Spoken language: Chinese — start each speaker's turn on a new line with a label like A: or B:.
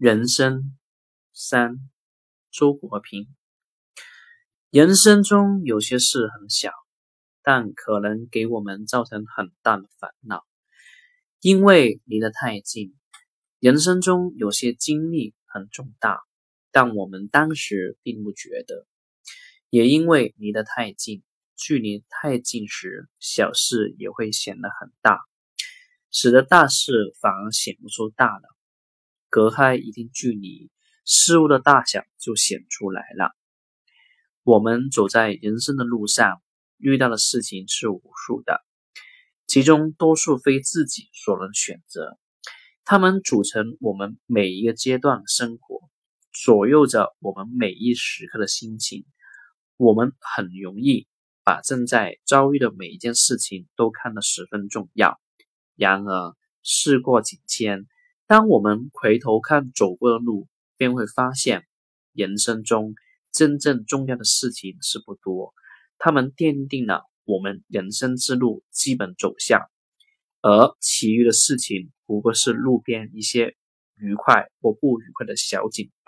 A: 人生三，周国平。人生中有些事很小，但可能给我们造成很大的烦恼，因为离得太近。人生中有些经历很重大，但我们当时并不觉得，也因为离得太近，距离太近时，小事也会显得很大，使得大事反而显不出大了。隔开一定距离，事物的大小就显出来了。我们走在人生的路上，遇到的事情是无数的，其中多数非自己所能选择，它们组成我们每一个阶段的生活，左右着我们每一时刻的心情。我们很容易把正在遭遇的每一件事情都看得十分重要，然而事过境迁。当我们回头看走过的路，便会发现，人生中真正重要的事情是不多，他们奠定了我们人生之路基本走向，而其余的事情不过是路边一些愉快或不愉快的小景罢。